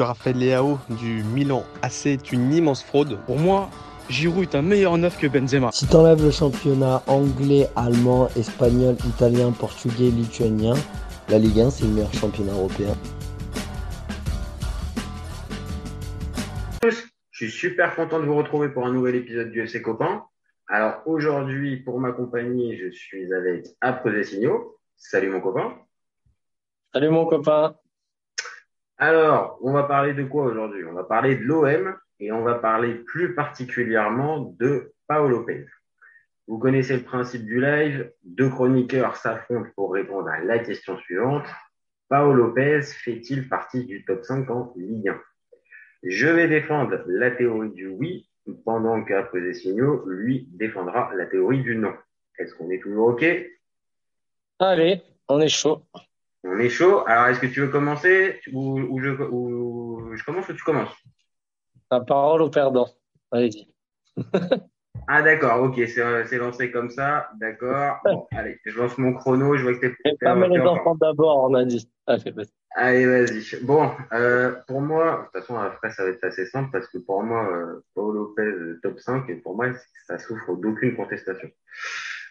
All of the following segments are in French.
Raphaël Leao du Milan AC est une immense fraude. Pour moi, Giroud est un meilleur neuf que Benzema. Si t'enlèves le championnat anglais, allemand, espagnol, italien, portugais, lituanien, la Ligue 1 c'est le meilleur championnat européen. Je suis super content de vous retrouver pour un nouvel épisode du FC Copain. Alors aujourd'hui, pour m'accompagner, je suis avec Après Signaux. Salut mon copain. Salut mon copain. Alors, on va parler de quoi aujourd'hui? On va parler de l'OM et on va parler plus particulièrement de Paolo Lopez. Vous connaissez le principe du live. Deux chroniqueurs s'affrontent pour répondre à la question suivante. Paolo Lopez fait-il partie du top 5 en Ligue 1 Je vais défendre la théorie du oui, pendant qu'après signaux, lui défendra la théorie du non. Est-ce qu'on est toujours OK? Allez, on est chaud. On est chaud. Alors, est-ce que tu veux commencer ou, je, commence ou tu commences? La parole au perdant. Allez-y. ah, d'accord. Ok, c'est lancé comme ça. D'accord. Bon, allez, je lance mon chrono. Je vois que t'es. pas les enfants d'abord, on a dit. Allez, vas-y. Bon, euh, pour moi, de toute façon, après, ça va être assez simple parce que pour moi, euh, Paul Lopez, euh, top 5, et pour moi, ça souffre d'aucune contestation.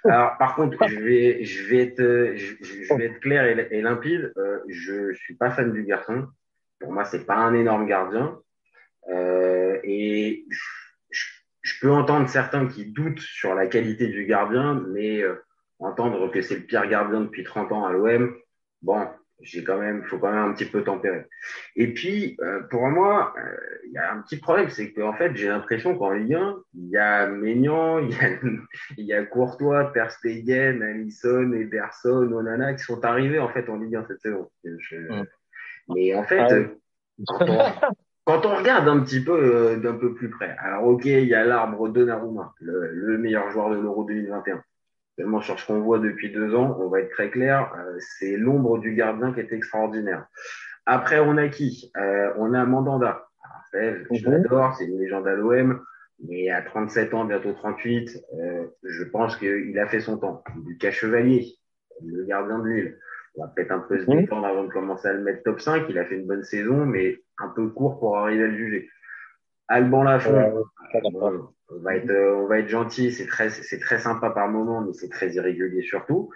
Alors, par contre, je vais, je vais être, je, vais être clair et, limpide. Euh, je suis pas fan du garçon. Pour moi, c'est pas un énorme gardien. Euh, et je, je, peux entendre certains qui doutent sur la qualité du gardien, mais euh, entendre que c'est le pire gardien depuis 30 ans à l'OM, bon, j'ai quand même, faut quand même un petit peu tempérer. Et puis, euh, pour moi, euh, il y a un petit problème, c'est qu'en fait, j'ai l'impression qu'en Ligue 1, il y a Maignan, il y a, y a Courtois, Ter Stegen, Alisson, Ederson, Onana qui sont arrivés en fait en Ligue 1 cette saison. Mais en fait, ah quand, on, regarde un petit peu euh, d'un peu plus près, alors ok, il y a l'arbre Donnarumma, le, le meilleur joueur de l'Euro 2021 tellement sur ce qu'on voit depuis deux ans, on va être très clair, euh, c'est l'ombre du gardien qui est extraordinaire. Après, on a qui? Euh, On a Mandanda. je mhm. l'adore, c'est une légende à l'OM, mais à 37 ans, bientôt 38, euh, je pense qu'il a fait son temps. Lucas Chevalier, le gardien de Lille. On va peut-être un peu se mhm. détendre avant de commencer à le mettre top 5. Il a fait une bonne saison, mais un peu court pour arriver à le juger. Alban Lafont, on va être, euh, on va être gentil, c'est très, c'est très sympa par moment, mais c'est très irrégulier surtout.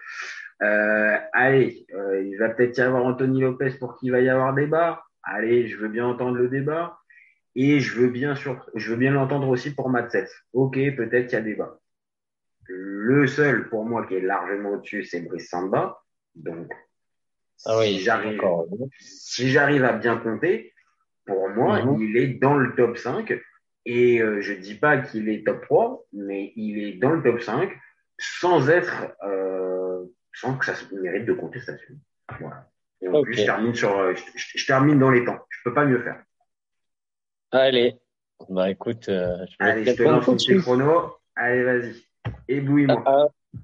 Euh, allez, euh, il va peut-être y avoir Anthony Lopez pour qu'il va y avoir débat. Allez, je veux bien entendre le débat. Et je veux bien sur, je veux bien l'entendre aussi pour Matset. Ok, peut-être qu'il y a débat. Le seul pour moi qui est largement au-dessus, c'est Brice Samba. Donc, ah oui, si j'arrive, si j'arrive à bien compter, pour moi, mhm. il est dans le top 5 et euh, je dis pas qu'il est top 3, mais il est dans le top 5 sans être, euh, sans que ça se mérite de contestation. Voilà. Et en plus, je termine sur, euh, je, termine dans les temps. Je peux pas mieux faire. Allez. Bah écoute, euh, je Allez, je te lance petit chrono. Allez, vas-y. Ébouille-moi. Euh,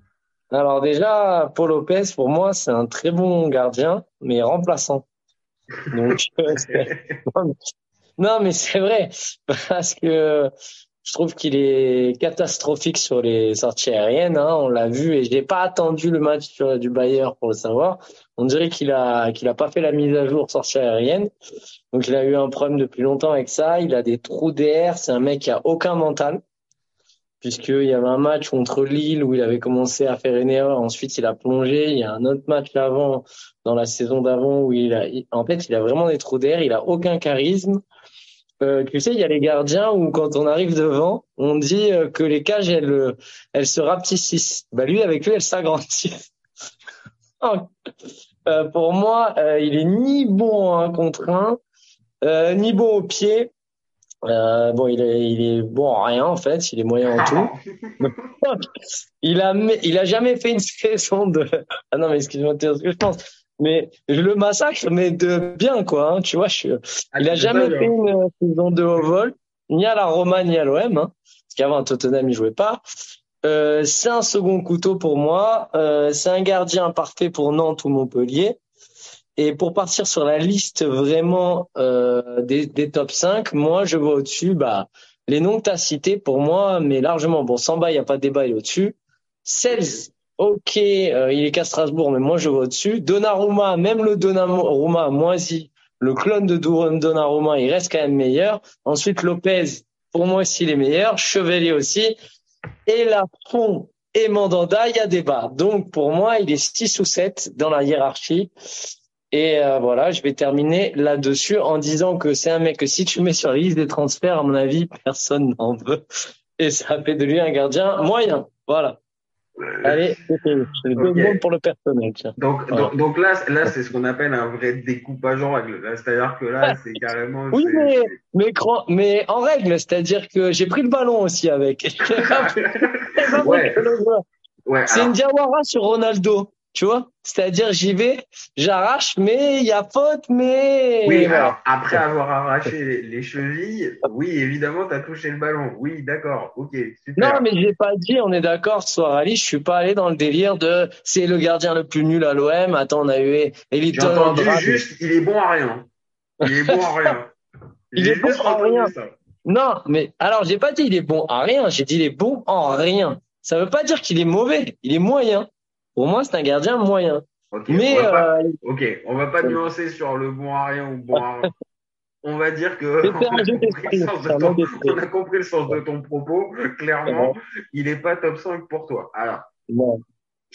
alors déjà, Paul Lopez, pour moi, c'est un très bon gardien, mais remplaçant. Donc, Non, mais c'est vrai parce que je trouve qu'il est catastrophique sur les sorties aériennes. Hein, on l'a vu et j'ai pas attendu le match du Bayern pour le savoir. On dirait qu'il a qu'il a pas fait la mise à jour sortie aérienne. Donc il a eu un problème depuis longtemps avec ça. Il a des trous d'air. C'est un mec qui a aucun mental puisqu'il y avait un match contre Lille où il avait commencé à faire une erreur, ensuite il a plongé, il y a un autre match avant, dans la saison d'avant, où il a, en fait, il a vraiment des trous d'air, il a aucun charisme, euh, tu sais, il y a les gardiens où quand on arrive devant, on dit euh, que les cages elles, elles se rapetissent. Bah lui, avec lui, elles s'agrandissent. euh, pour moi, euh, il est ni bon en un contre un, euh, ni bon au pied. Bon, il est, il est bon en rien en fait, il est moyen en tout. il a, il a jamais fait une saison de. Ah non, mais excuse-moi de dire ce que je pense mais je le massacre, mais de bien, quoi. Hein, tu vois, je, ah, il a jamais fait une euh, saison de haut vol, ni à la Roma, ni à l'OM, hein, parce qu'avant, Tottenham, il jouait pas. Euh, c'est un second couteau pour moi. Euh, c'est un gardien parfait pour Nantes ou Montpellier. Et pour partir sur la liste vraiment euh, des, des top 5, moi, je vois au-dessus bah, les noms que tu as cités pour moi, mais largement. Bon, Samba, il n'y a pas de débat, il est au-dessus. Cels, Ok, euh, il est qu'à Strasbourg, mais moi je vois au-dessus. Donnarumma, même le Donnarumma moisi, Le clone de Donnarumma, il reste quand même meilleur. Ensuite, Lopez, pour moi aussi, il est meilleur. Chevalier aussi. Et Lafont et Mandanda, il y a débat. Donc, pour moi, il est 6 ou 7 dans la hiérarchie. Et euh, voilà, je vais terminer là-dessus en disant que c'est un mec que si tu mets sur la liste des transferts, à mon avis, personne n'en veut. Et ça fait de lui un gardien moyen. Voilà. Allez, c'est deux okay. pour le personnel. Donc, donc, donc, là, là c'est ce qu'on appelle un vrai découpage en règle. C'est-à-dire que là, c'est carrément. Oui, mais, mais, mais, en règle, c'est-à-dire que j'ai pris le ballon aussi avec. ouais. ouais c'est une Diawara sur Ronaldo tu vois? C'est-à-dire j'y vais, j'arrache, mais il y a faute, mais oui. Alors après avoir arraché les chevilles, oui, évidemment, tu as touché le ballon. Oui, d'accord, ok, super. Non, mais j'ai pas dit, on est d'accord, ce soir Ali, je suis pas allé dans le délire de c'est le gardien le plus nul à l'OM. Attends, on a eu J'ai entendu juste, il est bon à rien. Il est bon à rien. il est bon à rien. Non, mais alors j'ai pas dit il est bon à rien, j'ai dit il est bon en rien. Ça veut pas dire qu'il est mauvais, il est moyen. Pour moi, c'est un gardien moyen. Okay, mais on pas, euh, ok, on va pas nuancer sur le bon à rien ou bon à rien. On va dire que on a, ton, on a, compris le sens de ton propos. Clairement, il n'est pas top 5 pour toi. Alors. Non.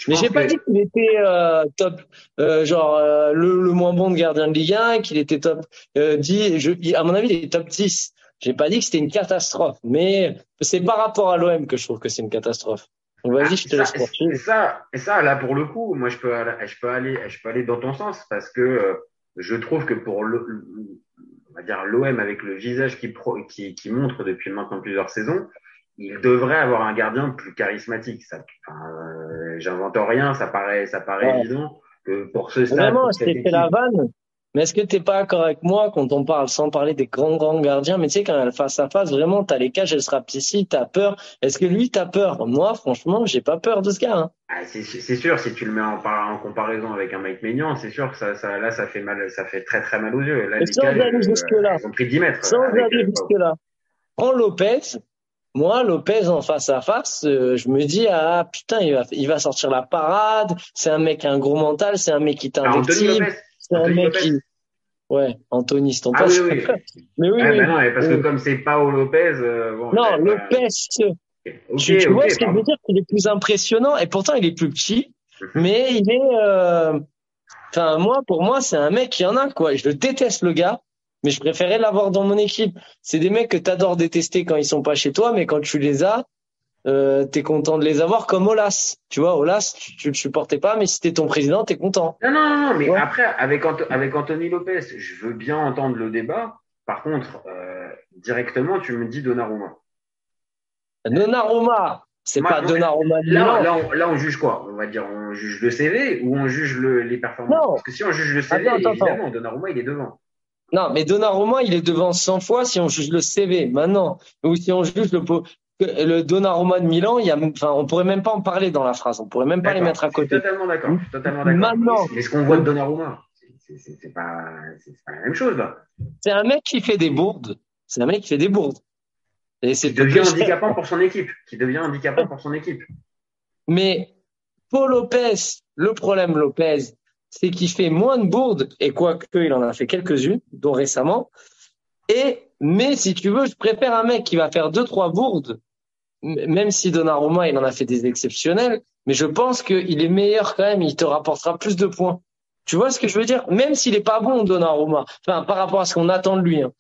Mais j'ai pas dit qu'il était euh, top, euh, genre le, le, moins bon de gardien de Ligue 1, qu'il était top 10. Je, à mon avis, il est top 10. J'ai pas dit que c'était une catastrophe, mais c'est par rapport à l'OM que je trouve que c'est une catastrophe. Vas-y, je te laisse et ça, et ça, là, pour le coup, moi, je peux, je peux aller, je peux aller dans ton sens parce que euh, je trouve que pour le, on va dire l'OM avec le visage qui, pro, qui, qui montre depuis maintenant plusieurs saisons, il devrait avoir un gardien plus charismatique. Ça, euh, j'invente rien, ça paraît, ça paraît évident que pour ce stade. La vanne. Mais est-ce que t'es pas d'accord avec moi quand on parle, sans parler des grands, grands gardiens, mais tu sais, quand elle face à face, vraiment, t'as les cages, elle sera tu t'as peur. Est-ce que lui, t'as peur? Moi, franchement, j'ai pas peur de ce gars, hein. ah, c'est, sûr, si tu le mets en, en comparaison avec un Mike Maignan, c'est sûr que ça, ça, là, ça fait mal, ça fait très, très mal aux yeux. Là, sans aller jusque-là. Ils ont pris 10 mètres. Sans aller jusque-là. Prends Lopez. Moi, Lopez en face à face, euh, je me dis ah putain, il va, il va sortir la parade. C'est un mec un gros mental, c'est un mec qui t'invective. C'est un mec qui Ouais, Anthony, ton ah, oui, oui. Mais oui, ah, oui. non, parce que comme c'est Paolo Lopez. Euh, bon, non, Lopez. Okay, tu, tu vois ce que je veux dire? Qu'il est plus impressionnant et pourtant il est plus petit, mais il est. Euh... Enfin, moi, pour moi, c'est un mec qui en a quoi. Je le déteste le gars, mais je préférais l'avoir dans mon équipe. C'est des mecs que t'adores détester quand ils sont pas chez toi, mais quand tu les as, euh, t'es content de les avoir comme Olas. Tu vois, Olas, tu, tu le supportais pas, mais si t'es ton président, t'es content. Non, non, non, mais après, avec, avec Anthony Lopez, je veux bien entendre le débat. Par contre, euh, directement, tu me dis Donnarumma. Donnarumma, c'est pas Donnarumma. Là, là, on, là, on juge quoi? On va dire, on juge le CV ou on juge le, les performances? Non. Parce que si on juge le CV, attends, évidemment, Donnarumma, il est devant. Non, mais Donnarumma, il est devant 100 fois si on juge le CV. Maintenant, ou si on juge le, le Donnarumma de Milan, il y a, enfin, on pourrait même pas en parler dans la phrase. On pourrait même pas les mettre à côté. totalement d'accord. Totalement d'accord. Maintenant. Mais ce qu'on voit de Donnarumma, c'est pas, pas la même chose, là. C'est un mec qui fait des bourdes. C'est un mec qui fait des bourdes. Et c'est devient handicapant pour son équipe. Qui devient handicapant pour son équipe. Mais Paul Lopez, le problème Lopez, c'est qu'il fait moins de bourdes, et quoique il en a fait quelques-unes, dont récemment. Et, mais si tu veux, je préfère un mec qui va faire deux, trois bourdes même si Donnarumma, il en a fait des exceptionnels, mais je pense qu'il est meilleur quand même, il te rapportera plus de points. Tu vois ce que je veux dire? Même s'il est pas bon, Donnarumma, enfin, par rapport à ce qu'on attend de lui. Hein.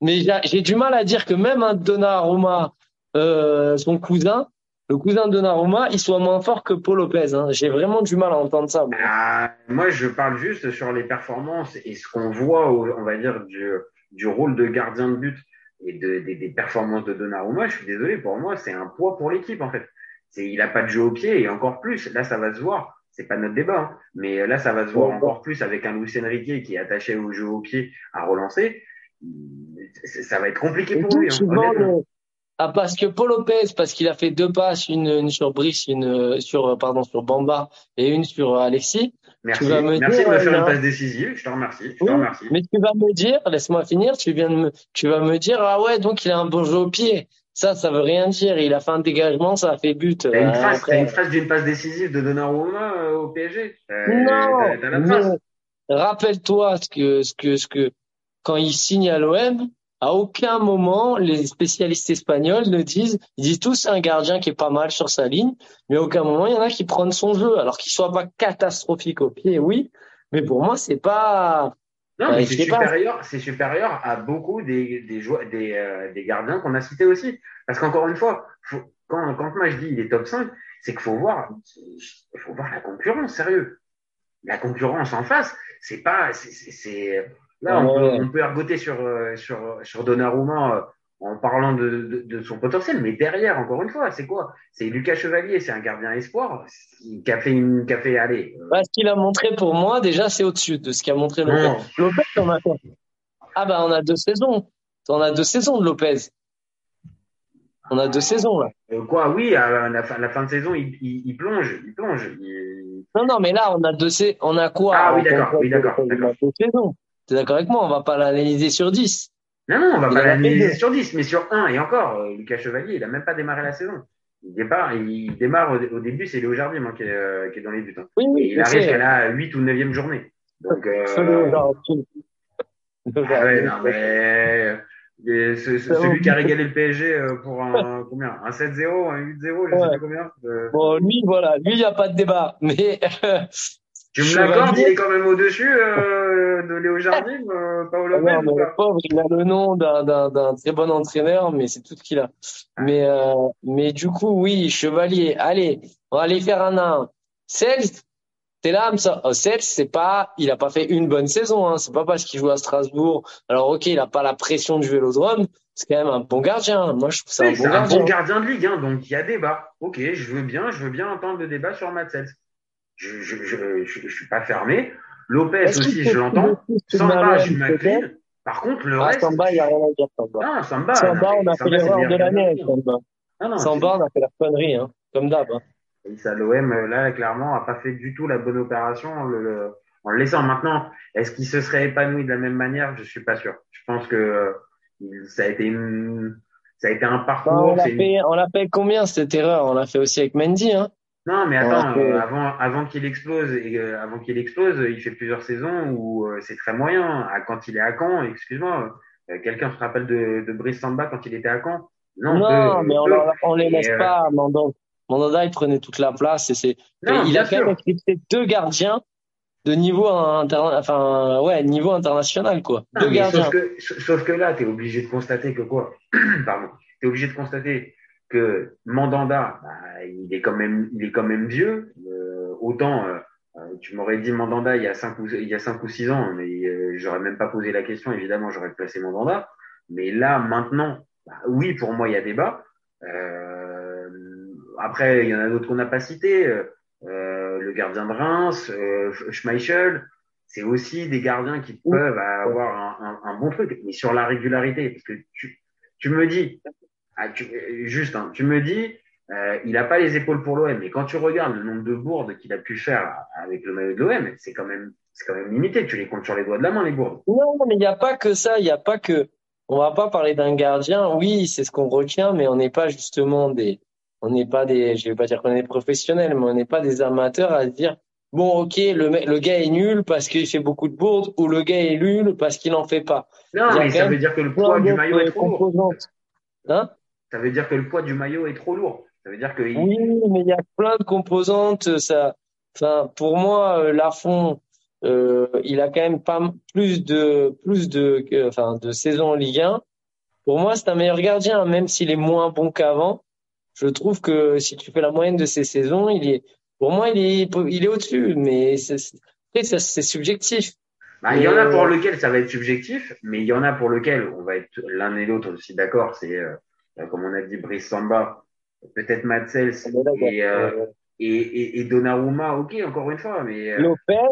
Mais j'ai du mal à dire que même un Donnarumma, euh, son cousin, le cousin de Donnarumma, il soit moins fort que Paul Lopez. Hein. J'ai vraiment du mal à entendre ça. Moi. Ah, moi, je parle juste sur les performances et ce qu'on voit, on va dire, du rôle de gardien de but et de, des performances de Donnarumma, je suis désolé, pour moi, c'est un poids pour l'équipe, en fait. C'est, il a pas de jeu au pied et encore plus, là, ça va se voir. C'est pas notre débat, hein, mais là, ça va se voir encore plus avec un Luis Enrique qui est attaché au jeu au pied à relancer. Ça va être compliqué pour lui. Hein, ah, parce que Paul Lopez, parce qu'il a fait deux passes, une, une sur Brice, une sur pardon sur Bamba et une sur Alexis. Merci, merci de me faire une passe décisive. Je te remercie. Je te remercie. Mais tu vas me dire, laisse-moi finir. Tu viens de me, tu vas me dire, ah ouais, donc il a un bon jeu au pied. Ça, ça veut rien dire. Il a fait un dégagement, ça a fait but. T'as une, phrase, une phrase d'une passe décisive de Donnarumma euh, au PSG. Euh, non. Rappelle-toi ce que, ce que, ce que, quand il signe à l'OM, à aucun moment les spécialistes espagnols ne disent, ils disent tous un gardien qui est pas mal sur sa ligne, mais à aucun moment il y en a qui prennent son jeu, alors qu'il soit pas catastrophique au pied, oui, mais pour moi c'est pas. Non, mais c'est supérieur, c'est supérieur à beaucoup des, des, joueurs, des, euh, des gardiens qu'on a cités aussi. Parce qu'encore une fois, faut, quand, quand moi je dis il est top 5, c'est qu'il faut voir, il faut voir la concurrence, sérieux. La concurrence en face, c'est pas, c'est- là, on, Ouais. peut, on peut ergoter sur, euh, sur, sur Donnarumma euh, en parlant de, de, de son potentiel, mais derrière, encore une fois, c'est quoi? C'est Lucas Chevalier, c'est un gardien espoir, qui a fait une, qui a fait, allez, euh, Bah, ce qu'il a montré pour moi, déjà, c'est au-dessus de ce qu'a montré Lopez. non, Lopez, on a quoi Ah bah, on a deux saisons. On a deux saisons de Lopez. On a deux saisons là. Euh, quoi, oui, à la fin, la fin de saison, il, il, il plonge, il plonge. il- Non, non, mais là, on a deux on a quoi? Ah oui, d'accord, oui, d'accord, de- d'accord. de deux saisons. T'es d'accord avec moi On va pas l'analyser sur 10. Non, non, on va Il pas l'analyser sur 10, mais sur 1 et encore, euh, Lucas Chevalier, il a même pas démarré la saison. Il démarre, il démarre au, début, c'est Léo Jardim hein, qui, est, euh, qui est dans les buts. hein. Oui, oui, il arrive sais. qu'à la 8 ou 9e journée. Donc, euh, Absolument, genre, tu- ah ouais, non, mais et ce- ce- Ça celui qui a régalé le PSG euh, pour un combien? Un 7-0, un 8-0, je sais Ouais. pas combien. Euh, Bon, lui, voilà, lui, il n'y a pas de débat. Mais tu me l'accordes, il est quand même au-dessus euh, de Léo Jardim, euh, Paolo Ah non, pauvre, il a le nom d'un, très bon entraîneur, mais c'est tout ce qu'il a. Mais, euh, mais du coup, oui, Chevalier, allez, on va aller faire un à un. Cels, t'es là, ça. Oh, c'est pas, il a pas fait une bonne saison, hein. C'est pas parce qu'il joue à Strasbourg. Alors, ok, il a pas la pression de jouer Vélodrome. C'est quand même un bon gardien. Moi, je trouve ça Oui, un bon un gardien. bon gardien de ligue, hein, donc il y a débat. Ok, je veux bien, je veux bien entendre le débat sur Matsels. Je, je, je, je, je suis pas fermé. Lopez aussi, je l'entends. Samba, je m'incline. Par contre, le Ah, reste. Samba, il n'y a rien à dire, Samba. Non, Samba. Samba, on a fait Samba, c'est l'erreur le de l'année avec. Samba. Non, Samba, on a fait la connerie, hein. Comme d'hab, hein. ça, l'OM, là, clairement, a pas fait du tout la bonne opération en le, en le laissant. Maintenant, est-ce qu'il se serait épanoui de la même manière? Je suis pas sûr. Je pense que euh, ça a été une, ça a été un Bah, parcours. on l'a une- fait, l'a fait combien cette erreur? On l'a fait aussi avec Mendy, hein. Non, mais attends, euh, avant, avant qu'il explose, et, euh, avant qu'il explose, il fait plusieurs saisons où euh, c'est très moyen. À, quand il est à Caen, excuse-moi, euh, quelqu'un se rappelle de, de Brice Samba quand il était à Caen? Non, peu, mais on, peu. on les laisse euh, pas, Mandanda. Mandanda, il prenait toute la place et c'est, Non, il a quand sûr. même éclipsé deux gardiens de niveau interna... enfin, ouais, niveau international, quoi. Non, deux mais gardiens. sauf que, sauf que là, tu es obligé de constater que quoi? Pardon. Tu es obligé de constater que Mandanda, bah, il est quand même, il est quand même vieux. Euh, autant, euh, euh, tu m'aurais dit Mandanda il y a cinq ou il y a cinq ou six ans, mais euh, j'aurais même pas posé la question. Évidemment, j'aurais placé Mandanda. Mais là, maintenant, bah, oui, pour moi, il y a débat. Euh, après, il y en a d'autres qu'on n'a pas cités. Euh, le gardien de Reims, euh, Schmeichel, c'est aussi des gardiens qui peuvent avoir un, un, un bon truc, mais sur la régularité, parce que tu, tu me dis, ah, tu, euh, juste, hein, tu me dis, euh, il a pas les épaules pour l'OM, mais quand tu regardes le nombre de bourdes qu'il a pu faire avec le maillot de l'OM, c'est quand même, c'est quand même limité. Tu les comptes sur les doigts de la main les bourdes. Non, mais il n'y a pas que ça, il n'y a pas que, on va pas parler d'un gardien. Oui, c'est ce qu'on retient, mais on n'est pas justement des, on n'est pas des, je vais pas dire qu'on est des professionnels, mais on n'est pas des amateurs à se dire, bon, ok, le, le gars est nul parce qu'il fait beaucoup de bourdes, ou le gars est nul parce qu'il en fait pas. Non, mais ça veut dire que le poids du maillot est trop lourd. Hein? Ça veut dire que le poids du maillot est trop lourd. Ça veut dire que il- Oui, mais il y a plein de composantes. Ça, enfin, pour moi, euh, Lafont, euh, il a quand même pas plus de plus de, enfin, de saisons en Ligue 1. Pour moi, c'est un meilleur gardien, même s'il est moins bon qu'avant. Je trouve que si tu fais la moyenne de ses saisons, il est, pour moi, il est, il est au-dessus. Mais c'est, après, c'est subjectif. Bah, il y en a Euh, pour lequel ça va être subjectif, mais il y en a pour lequel on va être l'un et l'autre aussi d'accord. C'est, euh, comme on a dit, Brice Samba, peut-être est d'accord. et, euh, Euh, et, et, et Donnarumma, ok, encore une fois, mais euh, Lopez,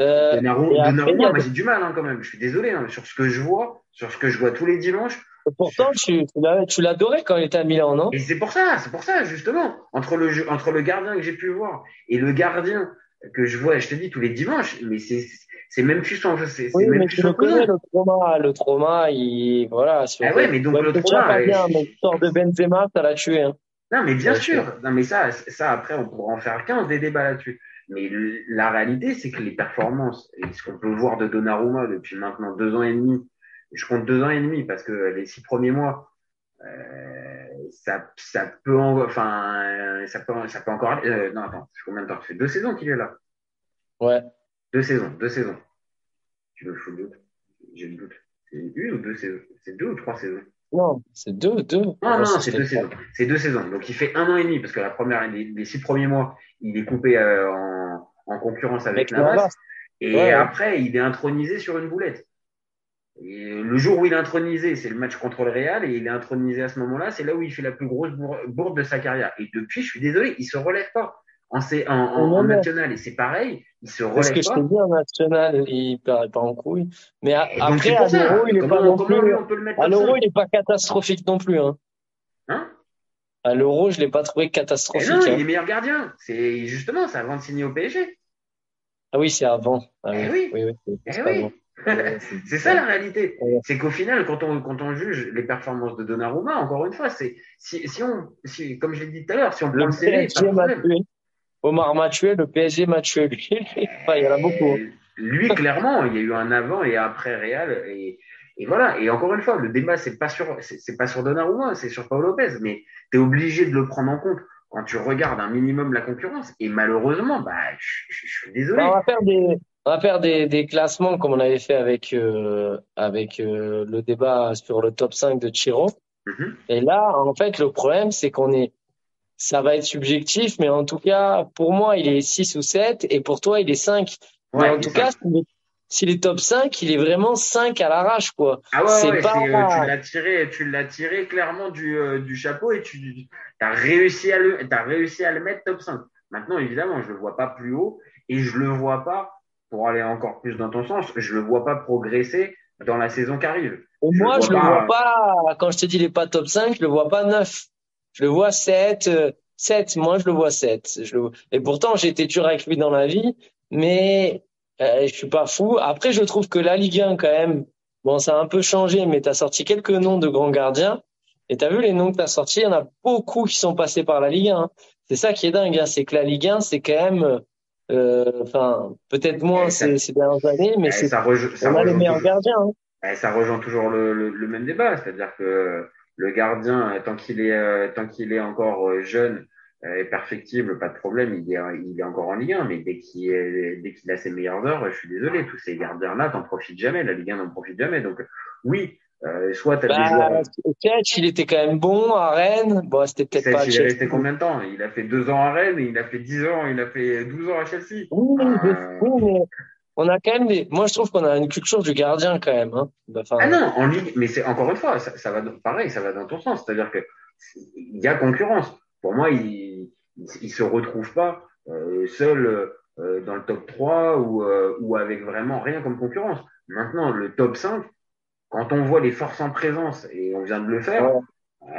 euh, Donnarumma, j'ai du mal hein, quand même. Je suis désolé hein, sur ce que je vois, sur ce que je vois tous les dimanches. pourtant, tu, tu l'adorais quand il était à Milan, non? Et c'est pour ça, c'est pour ça justement entre le jeu, entre le gardien que j'ai pu voir et le gardien que je vois, je te dis tous les dimanches, mais c'est c'est même plus son, c'est c'est Oui, même mais plus tu son le connais, le trauma. Le trauma, il, voilà. Ah ouais, mais donc Ouais, le trauma, euh, bien, je- mais l'histoire de Benzema, ça l'a tué, hein. Non, mais bien sûr. Non, mais ça, ça après, on pourra en faire 15 des débats là-dessus. Mais la réalité, c'est que les performances, et ce qu'on peut voir de Donnarumma depuis maintenant deux ans et demi, je compte deux ans et demi parce que les six premiers mois, ça, ça peut, enfin, ça peut, ça peut encore. Euh, non, attends, combien de temps Ça fait deux saisons qu'il est là. Ouais. Deux saisons, deux saisons. Tu me fous le doute? J'ai le doute. C'est une ou deux saisons? C'est deux ou trois saisons? Non, c'est deux, deux. Non, non, c'est deux saisons. C'est deux saisons. Donc il fait un an et demi parce que la première, les, six premiers mois, il est coupé euh, en, en, concurrence avec, avec Navas. Et après, il est intronisé sur une boulette. Et le jour où il est intronisé, c'est le match contre le Real, et il est intronisé à ce moment-là, c'est là où il fait la plus grosse bourde de sa carrière. Et depuis, je suis désolé, il se relève pas. En, en, en, national, et c'est pareil, il se relève Parce que je te dis, en national, il paraît pas en couille. Mais après, à l'euro, il est pas non plus. À l'euro, il est pas catastrophique non plus. Hein, hein? À l'euro, je l'ai pas trouvé catastrophique. non, hein. il est meilleur gardien. C'est justement, c'est avant de signer au PSG. Ah oui, c'est avant. Ah, eh oui. oui. oui, oui eh oui. c'est ça la réalité. C'est qu'au final, quand on, quand on juge les performances de Donnarumma, encore une fois, c'est si, si on, si, comme je l'ai dit tout à l'heure, si on prend le CV, Omar m'a tué, le PSG m'a tué. il y en a beaucoup. Hein. Lui, clairement, il y a eu un avant et après Real. Et, et voilà. Et encore une fois, le débat, c'est pas sur, c'est pas sur Donnarumma, c'est sur Paul Lopez. Mais tu es obligé de le prendre en compte quand tu regardes un minimum la concurrence. Et malheureusement, bah, je, suis désolé. Bah, on va faire des, on va faire des, des, classements comme on avait fait avec, euh, avec euh, le débat sur le top 5 de Chiro. Mm-hmm. Et là, en fait, le problème, c'est qu'on est, ça va être subjectif, mais en tout cas, pour moi, il est 6 ou 7 et pour toi, il est 5. mais en tout cas, s'il est top 5, il est vraiment 5 à l'arrache, quoi. Ah ouais, ouais pas... tu l'as tiré, tu l'as tiré clairement du, euh, du chapeau et tu as réussi à le, as réussi à le mettre top 5. Maintenant, évidemment, je le vois pas plus haut et je le vois pas pour aller encore plus dans ton sens, je le vois pas progresser dans la saison qui arrive. moi, je le vois pas, quand je te dis il est pas top 5, je le vois pas 9. Je le vois 7, 7. Euh, moi, je le vois 7. Je le... Et pourtant, j'ai été dur avec lui dans la vie, mais euh, je suis pas fou. Après, je trouve que la Ligue 1, quand même, bon, ça a un peu changé, mais tu as sorti quelques noms de grands gardiens. Et tu as vu les noms que tu as sortis, il y en a beaucoup qui sont passés par la Ligue 1. C'est ça qui est dingue, hein. c'est que la Ligue 1, c'est quand même euh, enfin, peut-être moins ces, ces, dernières années, mais c'est ça, ça on a les meilleurs gardiens. Hein. Ça rejoint toujours le, le, le même débat, c'est-à-dire que le gardien, tant qu'il est, euh, tant qu'il est encore euh, jeune et perfectible, pas de problème, il est, il est encore en Ligue 1, mais dès qu'il est, dès qu'il a ses meilleures heures, je suis désolé, tous ces gardiens-là, t'en profites jamais, la Ligue 1 n'en profite jamais. Donc, oui, euh, soit t'as bah, des joueurs. Ketch, il était quand même bon à Rennes. Bon, c'était peut-être pas. Il est resté combien de temps? Il a fait deux ans à Rennes, il a fait dix ans, il a fait 12 ans à Chelsea. Oui, euh... on a quand même des. Moi, je trouve qu'on a une culture du gardien quand même. Hein. Enfin... Ah non, en ligue, mais c'est encore une fois, ça, ça, va pareil, ça va dans ton sens. C'est-à-dire que il y a concurrence. Pour moi, il, il, se retrouve pas euh, seul euh, dans le top 3 ou, ou avec vraiment rien comme concurrence. Maintenant, le top 5, quand on voit les forces en présence, et on vient de le faire,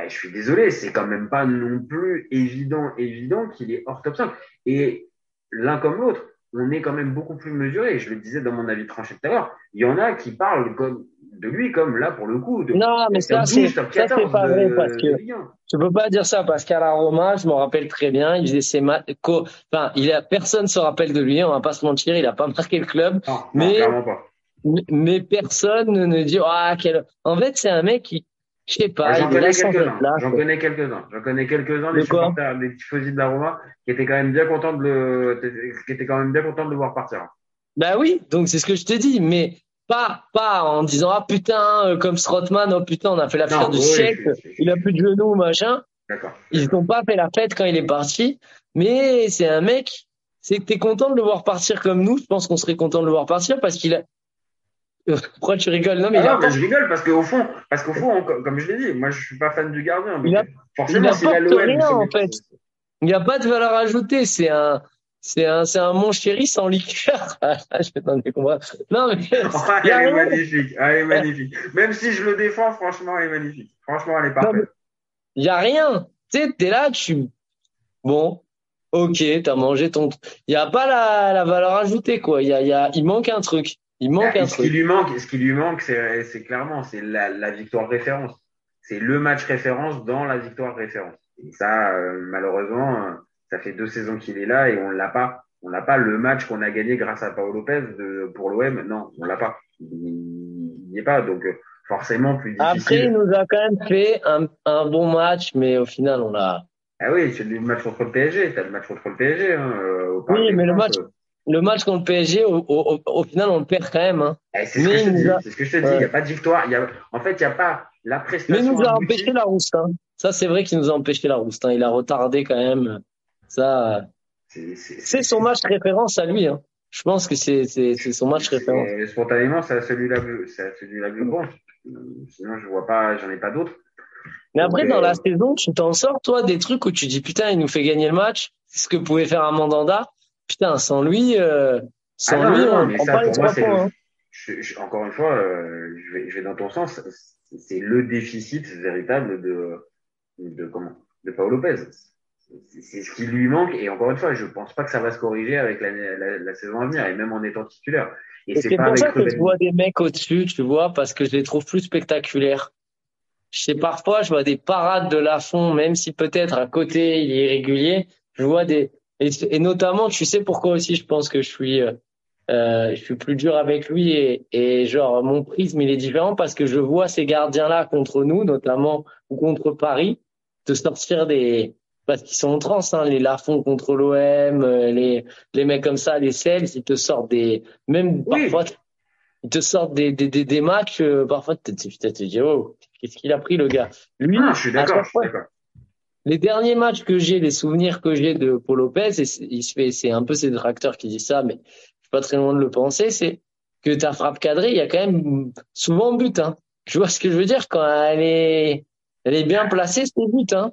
je suis désolé, c'est quand même pas non plus évident, évident qu'il est hors top 5. Et l'un comme l'autre, on est quand même beaucoup plus mesuré. Je le disais dans mon avis tranché tout à l'heure, il y en a qui parlent comme, de lui comme là pour le coup. De, non, mais ça, c'est pas vrai parce que tu peux pas dire ça parce qu'à la Roma, je me rappelle très bien, il faisait ses matchs. Enfin, il a personne se rappelle de lui, on va pas se mentir, il a pas marqué le club, non, mais non, pas mais personne ne dit ah quel en fait c'est un mec qui je sais pas j'en connais quelques-uns. j'en connais quelques-uns. J'en connais quelques-uns des supporters des tifosi de la Roma qui étaient quand même bien contents de le qui étaient quand même bien contents de le voir partir. Bah oui donc c'est ce que je te dis mais pas pas en disant ah putain euh, comme Strootman oh putain on a fait la fière du siècle il a plus de genoux machin. Ils n'ont pas fait la fête quand il est parti mais c'est un mec c'est que tu es content de le voir partir comme nous je pense qu'on serait content de le voir partir parce qu'il a Pourquoi tu rigoles? Non, mais, ah non, je rigole parce qu'au fond, parce qu'au fond, comme je l'ai dit, moi je suis pas fan du gardien. il a, forcément, il rien en fait. Il n'y a pas de valeur ajoutée. C'est un, c'est un, c'est un mon chéri sans liqueur. je vais t'en comprendre. Non, mais. Ah, elle est magnifique. Elle est magnifique. Même si je le défends, franchement, elle est magnifique. Franchement, elle est parfaite. Il n'y a rien. Tu sais, t'es là, tu. Bon. Ok, t'as mangé ton. Il n'y a pas la, la valeur ajoutée, quoi. Il y a, il y a, il manque un truc. Il manque un ce Qui lui manque, ce qui lui manque, c'est clairement, c'est la, la, victoire référence. C'est le match référence dans la victoire référence. Et ça, euh, malheureusement, ça fait deux saisons qu'il est là et on l'a pas on n'a pas le match qu'on a gagné grâce à Paolo Lopez de, pour l'OM. Non, on l'a pas. Il n'y est pas. Donc, euh, forcément, plus difficile. Après, il nous a quand même fait un, un bon match, mais au final, on a. Ah oui, c'est le match contre le PSG. T'as le match contre le PSG. Hein, euh, au Oui, mais le match, le match contre le PSG, au, au, au final, on le perd quand même. Hein. Eh, c'est ce que Mais je dis. a- C'est ce que je te dis. Il Ouais. n'y a pas de victoire. Y a, en fait, il n'y a pas la Mais prestation. il nous a empêché la rouste. Hein. Ça, c'est vrai qu'il nous a empêché la rouste. Hein. Il a retardé quand même. Ça, C'est- c'est- c'est son match référence à lui. Hein. Je pense que c'est son match référence. Spontanément, c'est à celui-là que c'est à celui-là que je pense. Sinon, je vois pas, j'en ai pas d'autres. Mais après, Donc, dans euh, la saison, tu t'en sors, toi, des trucs où tu dis, putain, il nous fait gagner le match. C'est ce que pouvait faire un Mandanda. Putain, sans lui, euh, sans Ah non, lui, non, on ne prend ça, pas les trois points. Hein. je- je- encore une fois, euh, je, vais, je vais dans ton sens. C'est- le déficit véritable de, de comment, de Paolo Lopez. C'est ce qui lui manque. Et encore une fois, je pense pas que ça va se corriger avec la, la, la saison à venir et même en étant titulaire. Et Et c'est pour ça que je vois des mecs au-dessus, tu vois, parce que je les trouve plus spectaculaires. Je sais, parfois, je vois des parades de Lafont, même si peut-être à côté, il est irrégulier. Je vois des, et, et notamment, tu sais pourquoi aussi je pense que je suis, euh, euh, je suis plus dur avec lui et, et genre, mon prisme, il est différent parce que je vois ces gardiens-là contre nous, notamment, ou contre Paris, de sortir des, parce qu'ils sont en transe, hein, les Lafont contre l'OM, euh, les, les mecs comme ça, les Cels, ils te sortent des, même Oui. parfois, ils te sortent des, des, des, des matchs, euh, parfois, tu te, dis, oh, qu'est-ce qu'il a pris, le gars? Lui, Non, je suis d'accord. Les derniers matchs que j'ai, les souvenirs que j'ai de Paul Lopez, et c'est- il se fait, c'est un peu ses détracteurs qui disent ça, mais je suis pas très loin de le penser, c'est que ta frappe cadrée, il y a quand même souvent but, hein. Tu vois ce que je veux dire? Quand elle est, elle est bien placée, c'est but, hein.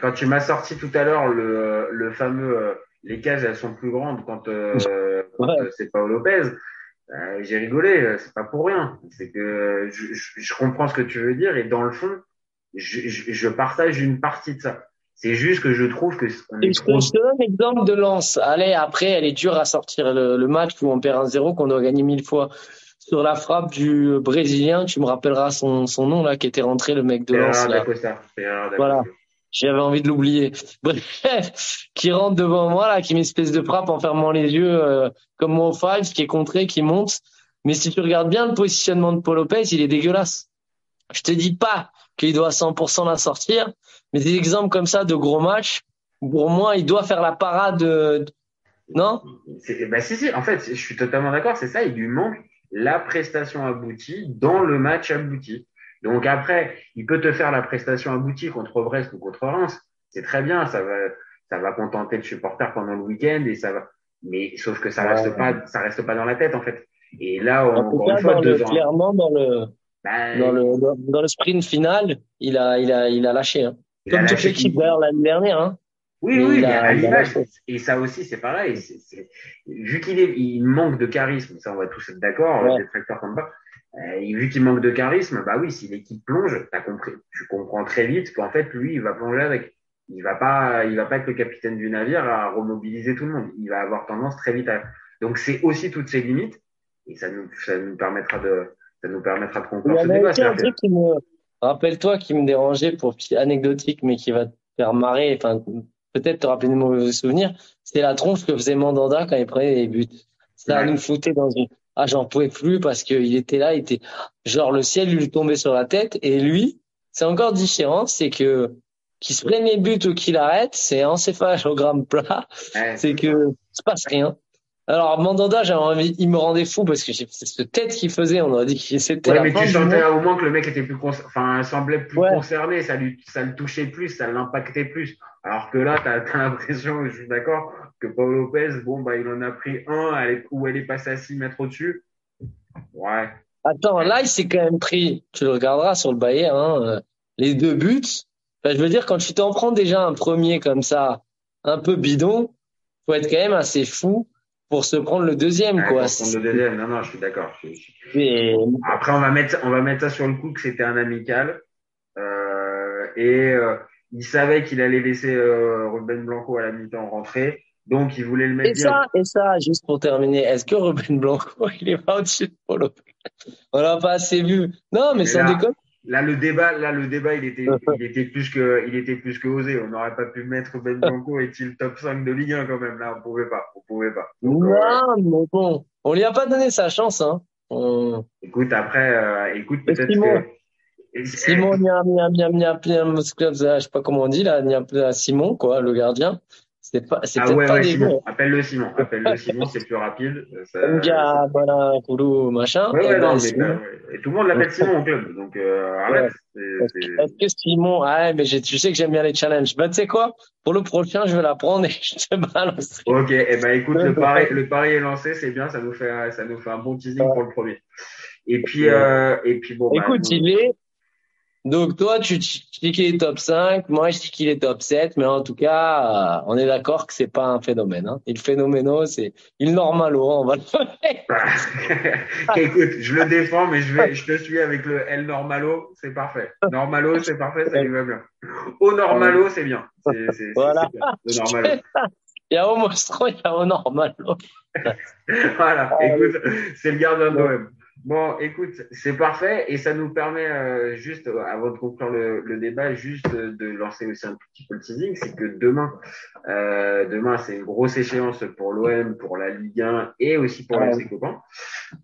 Quand tu m'as sorti tout à l'heure le, le fameux euh, les cages elles sont plus grandes quand, euh, Ouais. euh, c'est Paolo Lopez, euh, j'ai rigolé, c'est pas pour rien. C'est que je, je, je comprends ce que tu veux dire et dans le fond, je, je, je partage une partie de ça. C'est juste que je trouve que on Et est je trop. je te donne l'exemple de Lens. Allez, après, elle est dure à sortir le, le match où on perd 1-0, qu'on doit gagner mille fois. Sur la frappe du Brésilien, tu me rappelleras son, son nom, là, qui était rentré, le mec de Lens, Ferreira là. Voilà. J'avais envie de l'oublier. Bref, qui rentre devant moi, là, qui met une espèce de frappe en fermant les yeux, euh, comme moi au five, qui est contré, qui monte. Mais si tu regardes bien le positionnement de Paul Lopez, il est dégueulasse. Je te dis pas qu'il doit à 100% la sortir, mais des exemples comme ça de gros matchs, pour moi, il doit faire la parade, euh, non? C'est- Bah si si, en fait, je suis totalement d'accord, c'est ça, il lui manque la prestation aboutie dans le match abouti. Donc après, il peut te faire la prestation aboutie contre Brest ou contre Reims, c'est très bien, ça va ça va contenter le supporter pendant le week-end et ça va mais sauf que ça Ouais. reste pas ça reste pas dans la tête en fait. Et là En tout encore cas, une fois deux ans clairement, dans le, bah, dans le, dans, dans le sprint final, il a, il a, il a lâché, hein. il a Comme toute l'équipe d'ailleurs l'année dernière, hein. Oui, Mais oui, il mais a- à l'image. Et ça aussi, c'est pareil. Vu qu'il est, il manque de charisme, ça, on va tous être d'accord, Ouais. comme. Euh, vu qu'il manque de charisme, bah oui, si l'équipe plonge, t'as compris, tu comprends très vite qu'en fait, lui, il va plonger avec. Il va pas, il va pas être le capitaine du navire à remobiliser tout le monde. Il va avoir tendance très vite à. Donc c'est aussi toutes ses limites, et ça nous, ça nous permettra de, ça nous permettra de Il conclure y ce avait débat. aussi un c'est-à-dire truc qui me, rappelle-toi, qui me dérangeait pour petit anecdotique, mais qui va te faire marrer, enfin, peut-être te rappeler de mauvais souvenirs. C'était la tronche que faisait Mandanda quand il prenait les buts. Ça Ouais. nous foutait dans une, ah, j'en pouvais plus parce qu'il était là, il était, genre, le ciel lui tombait sur la tête et lui, c'est encore différent, c'est que, qu'il se prenne les buts ou qu'il arrête, c'est encéphalogramme plat ouais, c'est que il se passe rien. Alors Mandanda, envie, il me rendait fou parce que j'ai cette tête qu'il faisait, on aurait dit que c'était Ouais, la mais fin tu sentais monde. au moins que le mec était plus, con- enfin, semblait plus Ouais. concerné, ça lui, ça le touchait plus, ça l'impactait plus. Alors que là, t'as, t'as l'impression, je suis d'accord, que Paul Lopez, bon, bah, il en a pris un, elle est- où elle est passée à 6 mètres au-dessus. Ouais. Attends, là il s'est quand même pris, tu le regarderas sur le Bayern, hein, euh, les deux buts. Enfin, je veux dire, quand tu t'en prends déjà un premier comme ça, un peu bidon, faut être quand même assez fou pour se prendre le deuxième, Ouais, quoi. pour prendre le deuxième. Non, non, je suis d'accord. Après, on va mettre, on va mettre ça sur le coup que c'était un amical. Euh, et euh, il savait qu'il allait laisser euh, Ruben Blanco à la mi-temps rentrer. Donc, il voulait le mettre Et bien. ça, et ça, juste pour terminer, est-ce que Ruben Blanco, il est pas au-dessus de Lopez On l'a pas assez vu. Non, mais Mais sans là- déconner. Là, le débat, là, le débat, il était, il était plus que, il était plus que osé. On n'aurait pas pu mettre Ben Blanco est-il top 5 de Ligue 1 quand même. Là, on pouvait pas, on pouvait pas. Donc, non, euh, mais bon, on lui a pas donné sa chance, hein. On... Écoute, après, euh, écoute, peut-être que. Simon, Simon, je sais pas comment on dit là, Simon, quoi, le gardien. C'est pas, c'est ah ouais, pas ouais, Simon. Appelle-le Simon. Appelle-le Simon, c'est plus rapide. Ça... Gars, voilà, Koulou, machin. Ouais, ouais, et, non, ben, Simon... et tout le monde l'appelle Simon au club. Donc, euh, arrête. Est-ce que Simon, ah, mais tu sais que j'aime bien les challenges. Ben, tu sais quoi? Pour le prochain, je vais la prendre et je te balance. Ok. Et eh ben, écoute, le pari, le pari est lancé. C'est bien. Ça nous fait, ça nous fait un bon teasing pour le premier. Et puis, euh, et puis bon. Écoute, bah, il est, donc toi, tu, dis qu'il est top 5, moi je dis qu'il est top 7, mais en tout cas, euh, on est d'accord que c'est pas un phénomène. Hein. Il phénoméno, c'est il normalo, hein, on va le Écoute, je le défends, mais je vais, je te suis avec le L normalo, c'est parfait. Normalo, c'est parfait, ça lui va bien. Au normalo, c'est bien. C'est, voilà. le normalo. Il y a au monstro, il y a au normalo. voilà, écoute, c'est le gardien de l'OM. Bon, écoute, c'est parfait et ça nous permet euh, juste, euh, avant de conclure le, le, débat, juste de lancer aussi un petit peu le teasing, c'est que demain, euh, demain c'est une grosse échéance pour l'OM, pour la Ligue 1 et aussi pour les copains,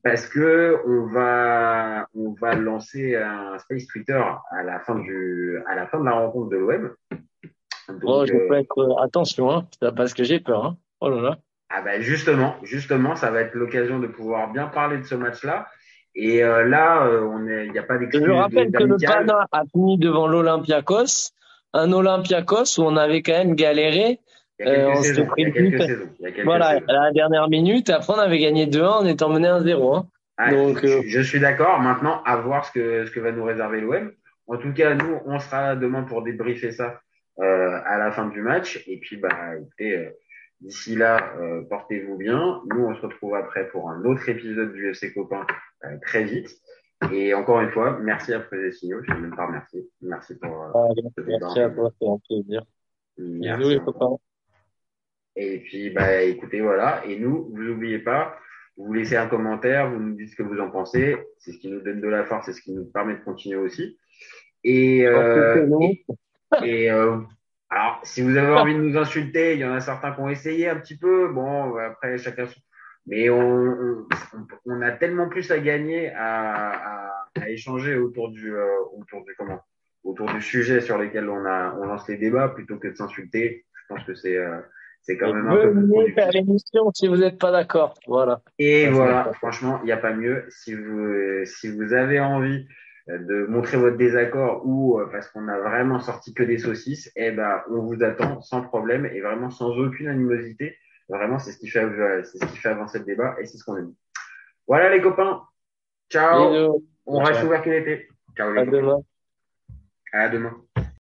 parce que on va, on va lancer un space Twitter à la fin du, à la fin de la rencontre de l'OM. Oh, je peux être euh, attention, hein, parce que j'ai peur. Hein. Oh là là. Ah ben justement, justement, ça va être l'occasion de pouvoir bien parler de ce match-là et euh, là, euh, on il n'y a pas d'excuse. Je rappelle que le Pana a fini devant l'Olympiakos, un Olympiakos où on avait quand même galéré. Euh, on s'était pris Voilà, à la dernière minute. Après, on avait gagné 2-1 en étant mené 1-0. Hein. Ah, Donc, je, je suis d'accord. Maintenant, à voir ce que, ce que va nous réserver l'OM. En tout cas, nous, on sera là demain pour débriefer ça euh, à la fin du match. Et puis, bah, écoutez, euh, d'ici là, euh, portez-vous bien. Nous, on se retrouve après pour un autre épisode du FC Copain euh, très vite. Et encore une fois, merci à Fred Signaux, je ne vais même pas remercier. Merci pour euh, ah, Merci à toi, c'est un plaisir. Merci. les copains. Et puis, bah, écoutez, voilà. Et nous, vous n'oubliez pas, vous laissez un commentaire, vous nous dites ce que vous en pensez. C'est ce qui nous donne de la force, c'est ce qui nous permet de continuer aussi. Et, euh, et, et euh, alors, si vous avez envie de nous insulter, il y en a certains qui ont essayé un petit peu. Bon, après, chacun son mais on, on, a tellement plus à gagner à, à, à échanger autour du, euh, autour du comment, autour du sujet sur lesquels on a, on lance les débats plutôt que de s'insulter. Je pense que c'est, euh, c'est quand même un peu plus faire l'émission si vous n'êtes pas d'accord. Voilà. Et voilà, franchement, il n'y a pas mieux. Si vous, si vous avez envie de montrer votre désaccord ou euh, parce qu'on a vraiment sorti que des saucisses, eh ben, on vous attend sans problème et vraiment sans aucune animosité. Vraiment, c'est ce qui fait, c'est ce qui fait avancer le débat et c'est ce qu'on aime. Voilà les copains. Ciao. On reste ouvert tout l'été. Ciao les à demain. À demain.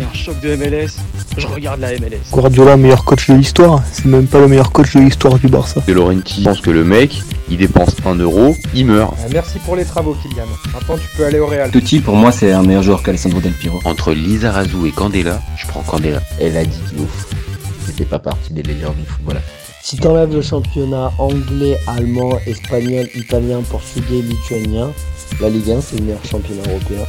un choc de MLS, je regarde la MLS. Guardiola, meilleur coach de l'histoire, c'est même pas le meilleur coach de l'histoire du Barça. De Laurenti pense que le mec, il dépense 1 euro, il meurt. Euh, merci pour les travaux, Kylian. Maintenant, tu peux aller au Real. Totti, pour moi, c'est un meilleur joueur qu'Alessandro Del Piro. Entre Lizarazu et Candela, je prends Candela. Elle a dit qu'il C'était pas partie des meilleurs du football. Si t'enlèves le championnat anglais, allemand, espagnol, italien, portugais, lituanien, la Ligue 1 c'est le meilleur championnat européen.